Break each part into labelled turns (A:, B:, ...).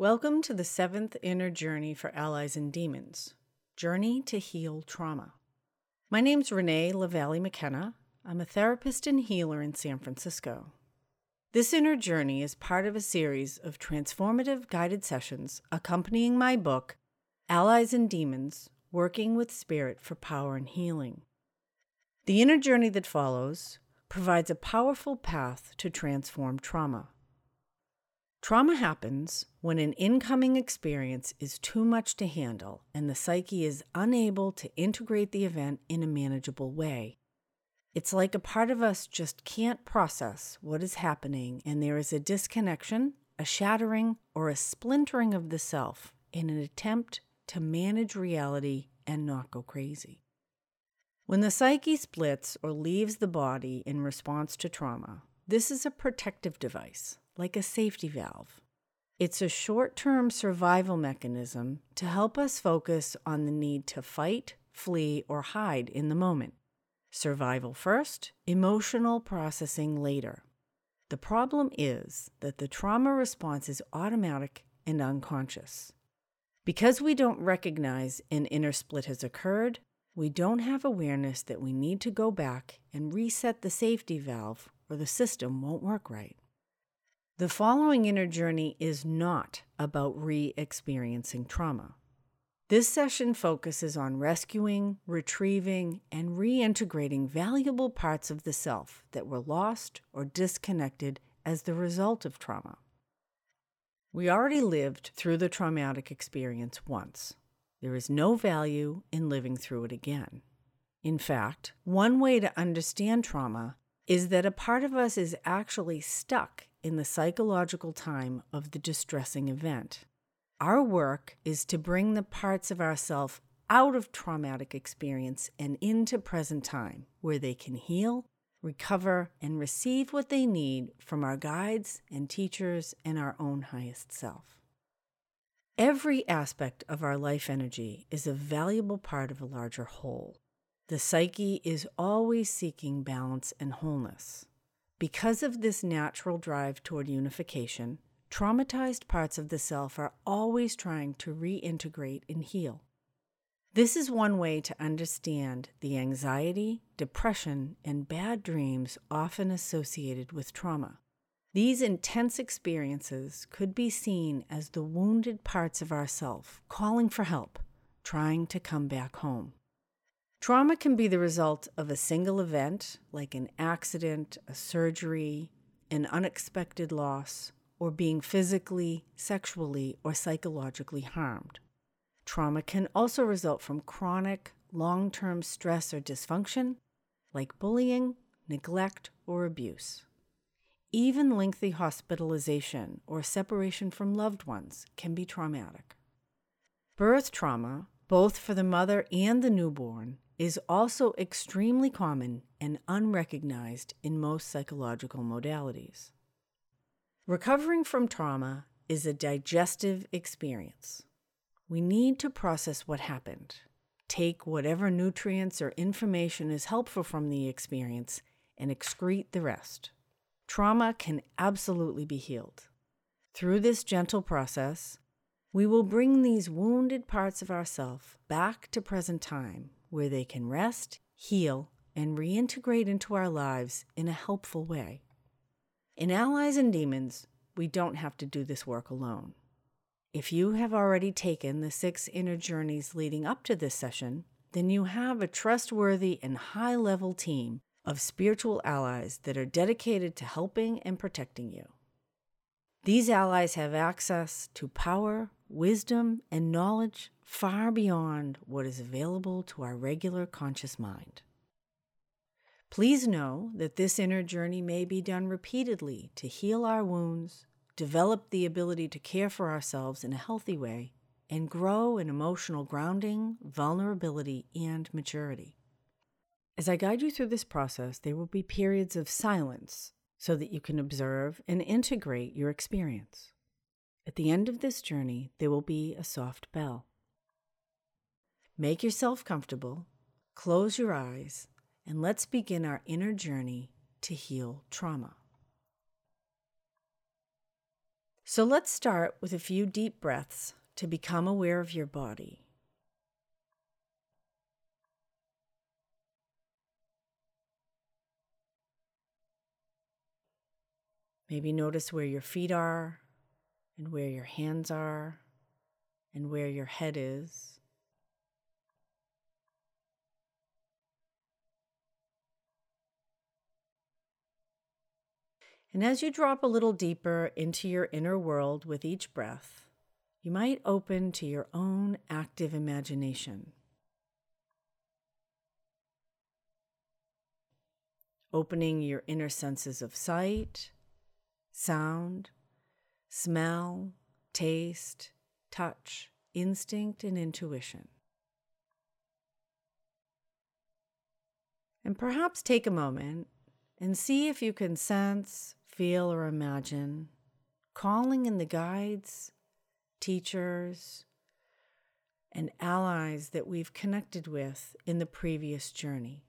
A: Welcome to the seventh inner journey for allies and demons Journey to Heal Trauma. My name's Renee LaValle McKenna. I'm a therapist and healer in San Francisco. This inner journey is part of a series of transformative guided sessions accompanying my book, Allies and Demons Working with Spirit for Power and Healing. The inner journey that follows provides a powerful path to transform trauma. Trauma happens when an incoming experience is too much to handle and the psyche is unable to integrate the event in a manageable way. It's like a part of us just can't process what is happening, and there is a disconnection, a shattering, or a splintering of the self in an attempt to manage reality and not go crazy. When the psyche splits or leaves the body in response to trauma, this is a protective device like a safety valve. It's a short term survival mechanism to help us focus on the need to fight, flee, or hide in the moment. Survival first, emotional processing later. The problem is that the trauma response is automatic and unconscious. Because we don't recognize an inner split has occurred, we don't have awareness that we need to go back and reset the safety valve or the system won't work right. The following inner journey is not about re experiencing trauma. This session focuses on rescuing, retrieving, and reintegrating valuable parts of the self that were lost or disconnected as the result of trauma. We already lived through the traumatic experience once. There is no value in living through it again. In fact, one way to understand trauma is that a part of us is actually stuck in the psychological time of the distressing event. Our work is to bring the parts of ourself out of traumatic experience and into present time, where they can heal, recover, and receive what they need from our guides and teachers and our own highest self. Every aspect of our life energy is a valuable part of a larger whole. The psyche is always seeking balance and wholeness. Because of this natural drive toward unification, traumatized parts of the self are always trying to reintegrate and heal. This is one way to understand the anxiety, depression, and bad dreams often associated with trauma. These intense experiences could be seen as the wounded parts of ourself calling for help, trying to come back home. Trauma can be the result of a single event, like an accident, a surgery, an unexpected loss, or being physically, sexually, or psychologically harmed. Trauma can also result from chronic, long term stress or dysfunction, like bullying, neglect, or abuse. Even lengthy hospitalization or separation from loved ones can be traumatic. Birth trauma, both for the mother and the newborn, is also extremely common and unrecognized in most psychological modalities. Recovering from trauma is a digestive experience. We need to process what happened, take whatever nutrients or information is helpful from the experience, and excrete the rest. Trauma can absolutely be healed. Through this gentle process, we will bring these wounded parts of ourself back to present time where they can rest, heal, and reintegrate into our lives in a helpful way. In Allies and Demons, we don't have to do this work alone. If you have already taken the six inner journeys leading up to this session, then you have a trustworthy and high level team of spiritual allies that are dedicated to helping and protecting you. These allies have access to power, wisdom, and knowledge far beyond what is available to our regular conscious mind. Please know that this inner journey may be done repeatedly to heal our wounds, develop the ability to care for ourselves in a healthy way, and grow in emotional grounding, vulnerability, and maturity. As I guide you through this process, there will be periods of silence so that you can observe and integrate your experience. At the end of this journey, there will be a soft bell. Make yourself comfortable, close your eyes, and let's begin our inner journey to heal trauma. So let's start with a few deep breaths to become aware of your body. Maybe notice where your feet are and where your hands are and where your head is. And as you drop a little deeper into your inner world with each breath, you might open to your own active imagination. Opening your inner senses of sight, sound, smell, taste, touch, instinct, and intuition. And perhaps take a moment and see if you can sense, feel, or imagine calling in the guides, teachers, and allies that we've connected with in the previous journey.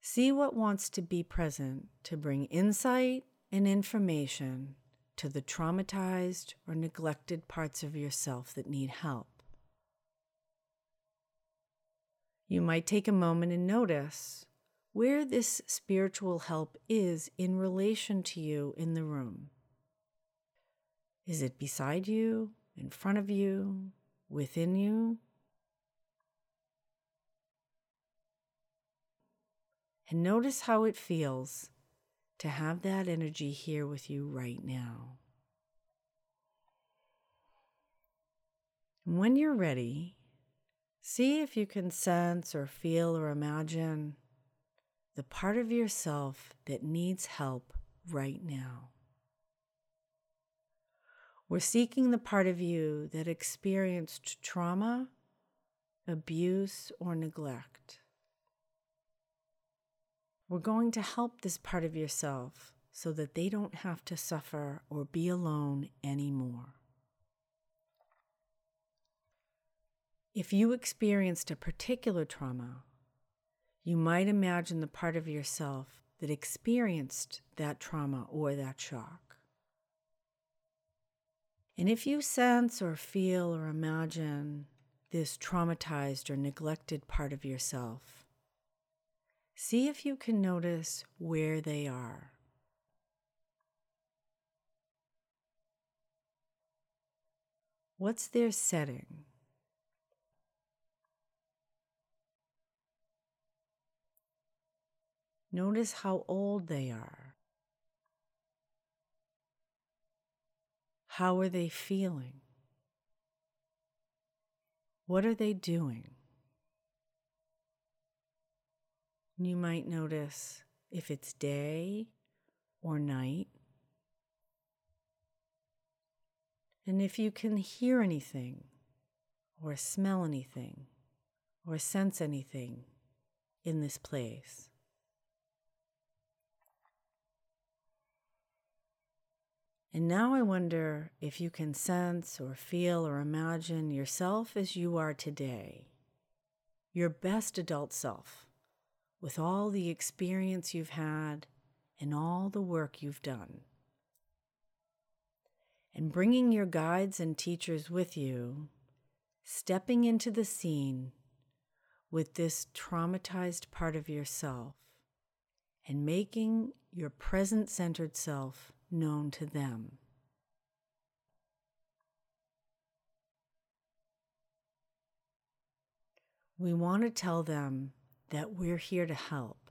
A: See what wants to be present to bring insight and information to the traumatized or neglected parts of yourself that need help. You might take a moment and notice where this spiritual help is in relation to you in the room. Is it beside you, in front of you, within you? And notice how it feels to have that energy here with you right now. And when you're ready, see if you can sense or feel or imagine the part of yourself that needs help right now. We're seeking the part of you that experienced trauma, abuse, or neglect. We're going to help this part of yourself so that they don't have to suffer or be alone anymore. If you experienced a particular trauma, you might imagine the part of yourself that experienced that trauma or that shock. And if you sense or feel or imagine this traumatized or neglected part of yourself, See if you can notice where they are. What's their setting? Notice how old they are. How are they feeling? What are they doing? You might notice if it's day or night. And if you can hear anything, or smell anything, or sense anything in this place. And now I wonder if you can sense or feel or imagine yourself as you are today, your best adult self with all the experience you've had and all the work you've done. And bringing your guides and teachers with you, stepping into the scene with this traumatized part of yourself and making your present centered self known to them. We want to tell them that we're here to help.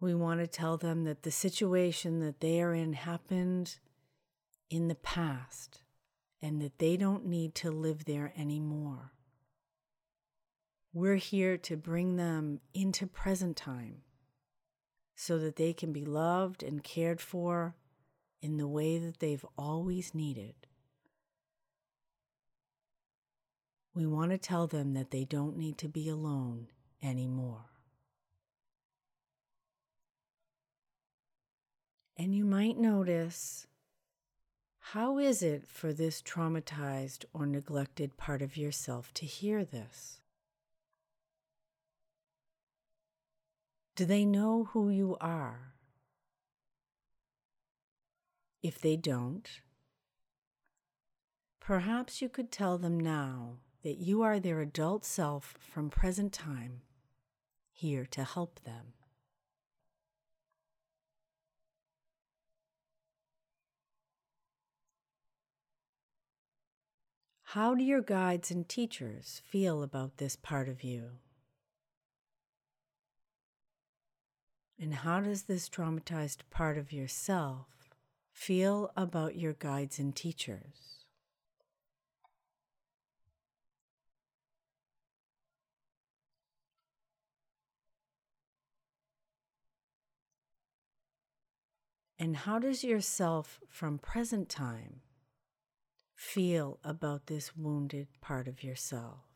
A: We want to tell them that the situation that they are in happened in the past and that they don't need to live there anymore. We're here to bring them into present time so that they can be loved and cared for in the way that they've always needed. we want to tell them that they don't need to be alone anymore. And you might notice how is it for this traumatized or neglected part of yourself to hear this? Do they know who you are? If they don't, perhaps you could tell them now that you are their adult self from present time, here to help them. How do your guides and teachers feel about this part of you? And how does this traumatized part of yourself feel about your guides and teachers? And how does yourself from present time feel about this wounded part of yourself?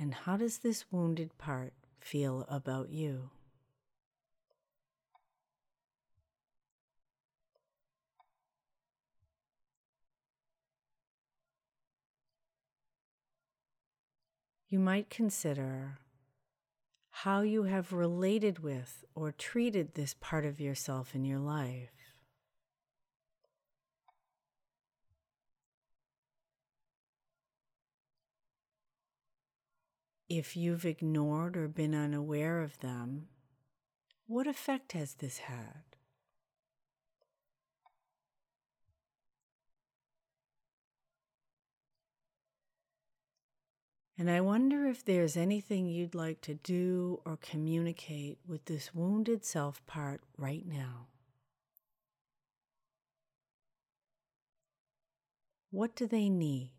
A: And how does this wounded part feel about you? You might consider how you have related with or treated this part of yourself in your life. If you've ignored or been unaware of them, what effect has this had? And I wonder if there's anything you'd like to do or communicate with this wounded self part right now. What do they need?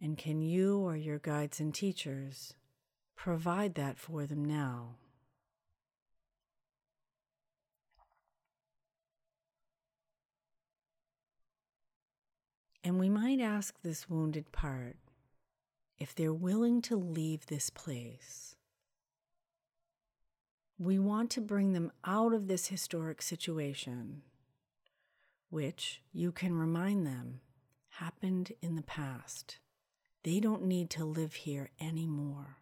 A: And can you or your guides and teachers provide that for them now? And we might ask this wounded part if they're willing to leave this place. We want to bring them out of this historic situation, which you can remind them happened in the past. They don't need to live here anymore.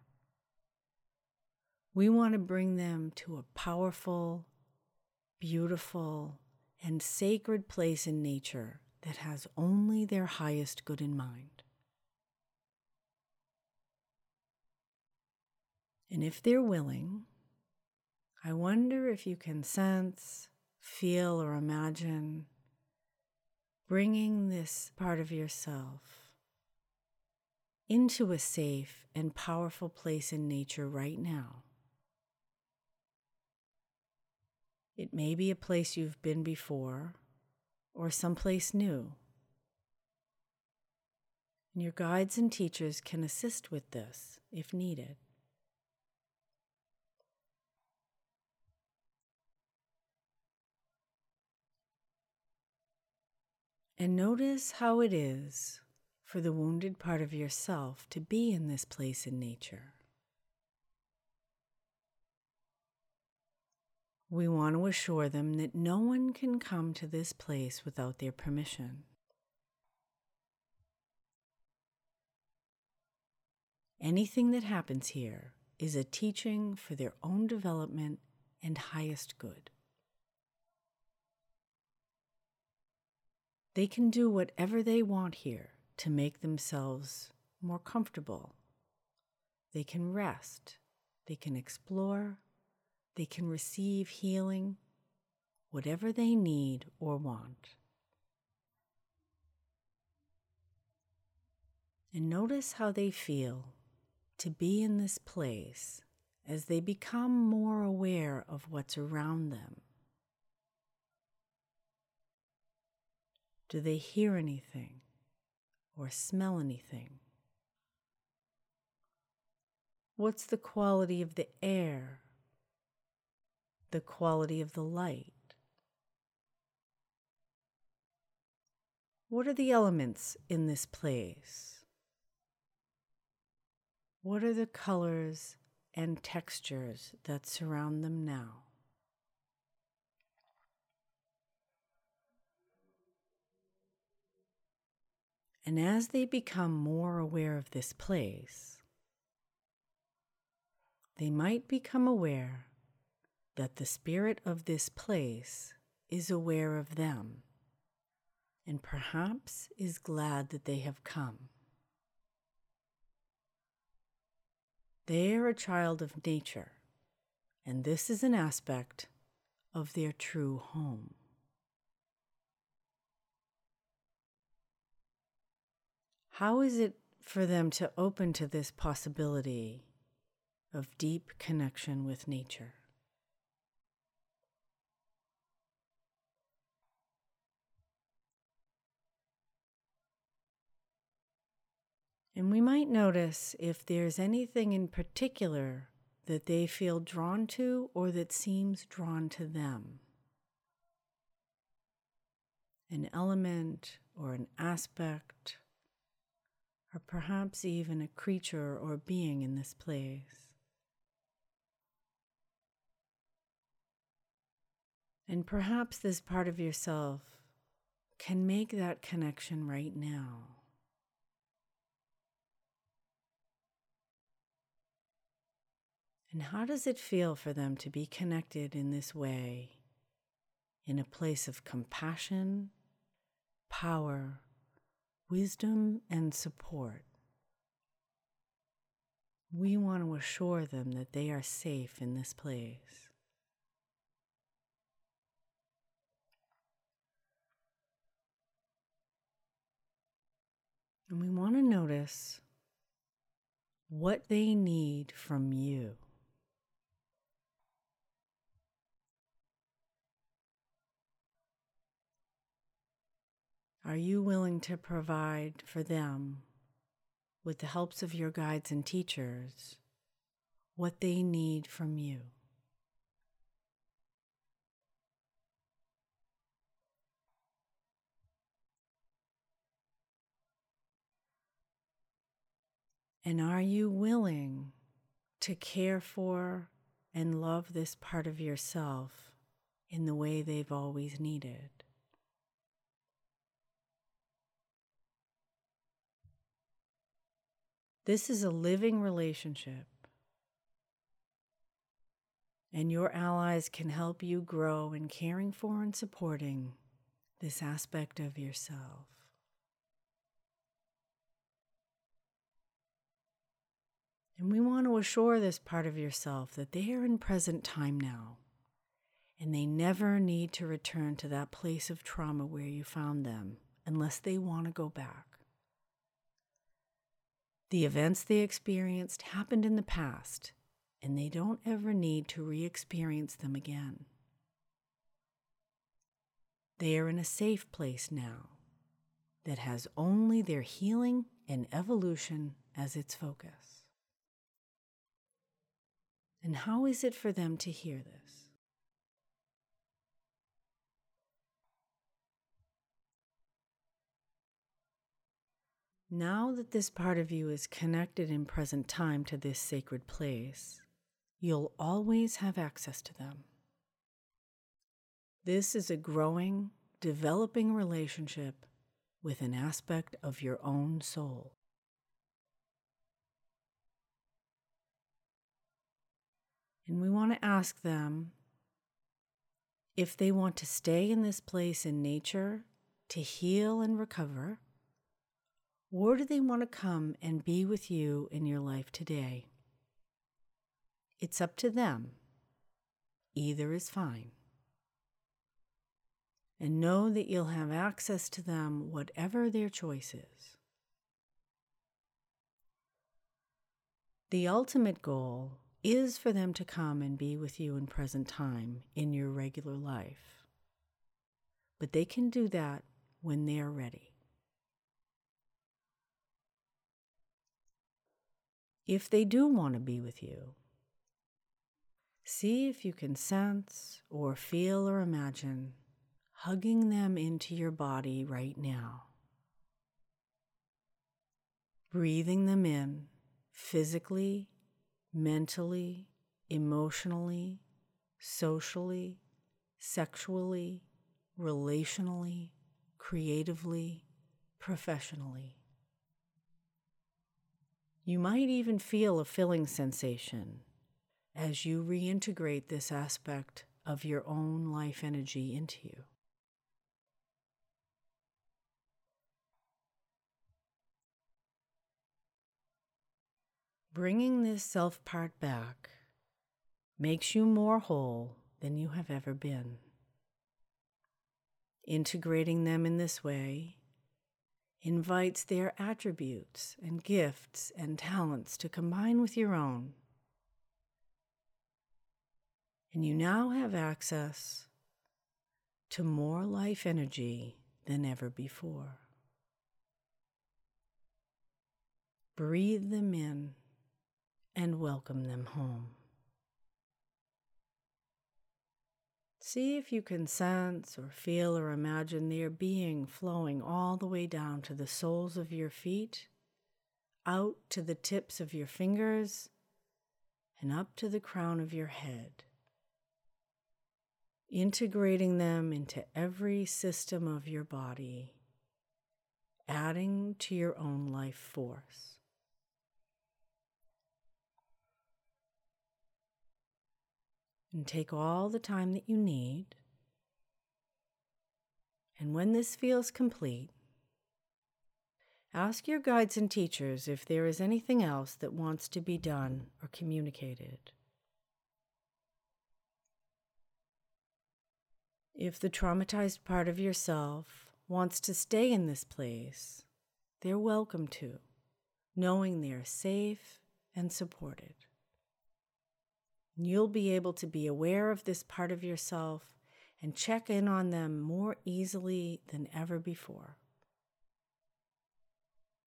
A: We want to bring them to a powerful, beautiful, and sacred place in nature that has only their highest good in mind. And if they're willing, I wonder if you can sense, feel, or imagine bringing this part of yourself into a safe and powerful place in nature right now. It may be a place you've been before or someplace new. And your guides and teachers can assist with this if needed. And notice how it is for the wounded part of yourself to be in this place in nature. We want to assure them that no one can come to this place without their permission. Anything that happens here is a teaching for their own development and highest good. They can do whatever they want here to make themselves more comfortable. They can rest, they can explore, they can receive healing, whatever they need or want. And notice how they feel to be in this place as they become more aware of what's around them. Do they hear anything? Or smell anything? What's the quality of the air? The quality of the light? What are the elements in this place? What are the colors and textures that surround them now? And as they become more aware of this place, they might become aware that the spirit of this place is aware of them and perhaps is glad that they have come. They are a child of nature, and this is an aspect of their true home. How is it for them to open to this possibility of deep connection with nature? And we might notice if there's anything in particular that they feel drawn to or that seems drawn to them. An element or an aspect, or perhaps even a creature or being in this place. And perhaps this part of yourself can make that connection right now. And how does it feel for them to be connected in this way, in a place of compassion, power, wisdom, and support? We want to assure them that they are safe in this place. And we want to notice what they need from you. Are you willing to provide for them, with the helps of your guides and teachers, what they need from you? And are you willing to care for and love this part of yourself in the way they've always needed? This is a living relationship. And your allies can help you grow in caring for and supporting this aspect of yourself. And we want to assure this part of yourself that they are in present time now, and they never need to return to that place of trauma where you found them unless they want to go back. The events they experienced happened in the past, and they don't ever need to re experience them again. They are in a safe place now that has only their healing and evolution as its focus. And how is it for them to hear this? Now that this part of you is connected in present time to this sacred place, you'll always have access to them. This is a growing, developing relationship with an aspect of your own soul. And we want to ask them if they want to stay in this place in nature to heal and recover or do they want to come and be with you in your life today? It's up to them. Either is fine. And know that you'll have access to them, whatever their choice is. The ultimate goal is for them to come and be with you in present time in your regular life. But they can do that when they're ready. If they do want to be with you. See if you can sense or feel or imagine hugging them into your body right now. Breathing them in physically, mentally, emotionally, socially, sexually, relationally, creatively, professionally. You might even feel a filling sensation as you reintegrate this aspect of your own life energy into you. Bringing this self part back makes you more whole than you have ever been. Integrating them in this way invites their attributes and gifts and talents to combine with your own. And you now have access to more life energy than ever before. Breathe them in and welcome them home. See if you can sense or feel or imagine their being flowing all the way down to the soles of your feet, out to the tips of your fingers, and up to the crown of your head. Integrating them into every system of your body, adding to your own life force. And take all the time that you need. And when this feels complete, ask your guides and teachers if there is anything else that wants to be done or communicated. If the traumatized part of yourself wants to stay in this place, they're welcome to, knowing they're safe and supported. You'll be able to be aware of this part of yourself and check in on them more easily than ever before.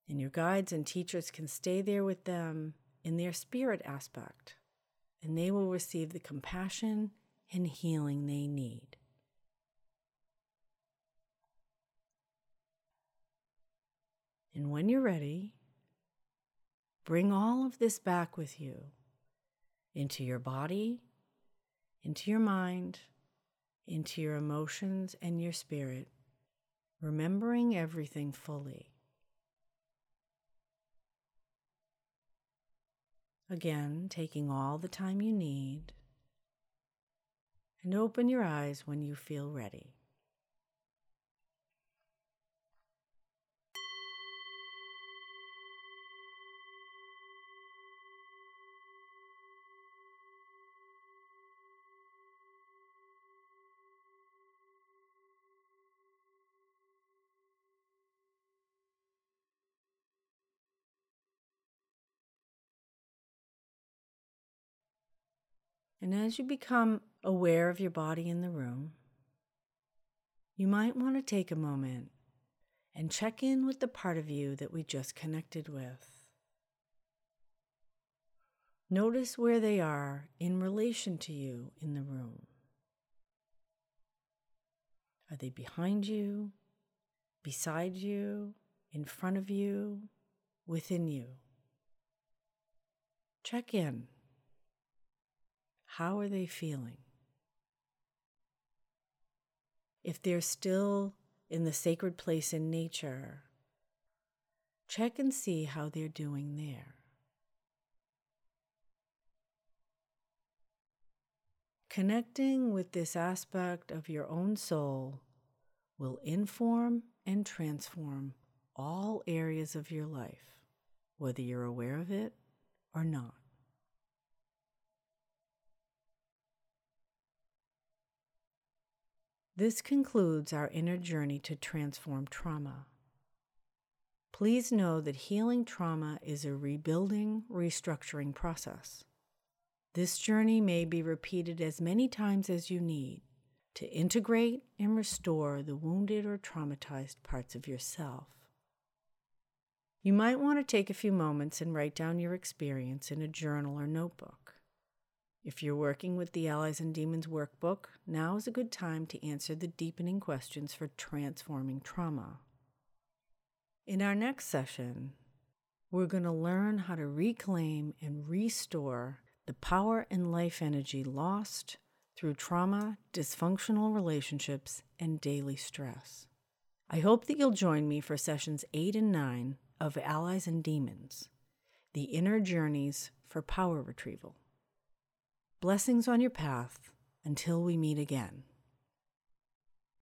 A: And your guides and teachers can stay there with them in their spirit aspect, and they will receive the compassion and healing they need. And when you're ready, bring all of this back with you into your body, into your mind, into your emotions and your spirit, remembering everything fully. Again, taking all the time you need, and open your eyes when you feel ready. And as you become aware of your body in the room, you might want to take a moment and check in with the part of you that we just connected with. Notice where they are in relation to you in the room. Are they behind you, beside you, in front of you, within you? Check in. How are they feeling? If they're still in the sacred place in nature, check and see how they're doing there. Connecting with this aspect of your own soul will inform and transform all areas of your life, whether you're aware of it or not. This concludes our inner journey to transform trauma. Please know that healing trauma is a rebuilding, restructuring process. This journey may be repeated as many times as you need to integrate and restore the wounded or traumatized parts of yourself. You might want to take a few moments and write down your experience in a journal or notebook. If you're working with the Allies and Demons workbook, now is a good time to answer the deepening questions for transforming trauma. In our next session, we're going to learn how to reclaim and restore the power and life energy lost through trauma, dysfunctional relationships, and daily stress. I hope that you'll join me for sessions 8 and 9 of Allies and Demons The Inner Journeys for Power Retrieval. Blessings on your path until we meet again.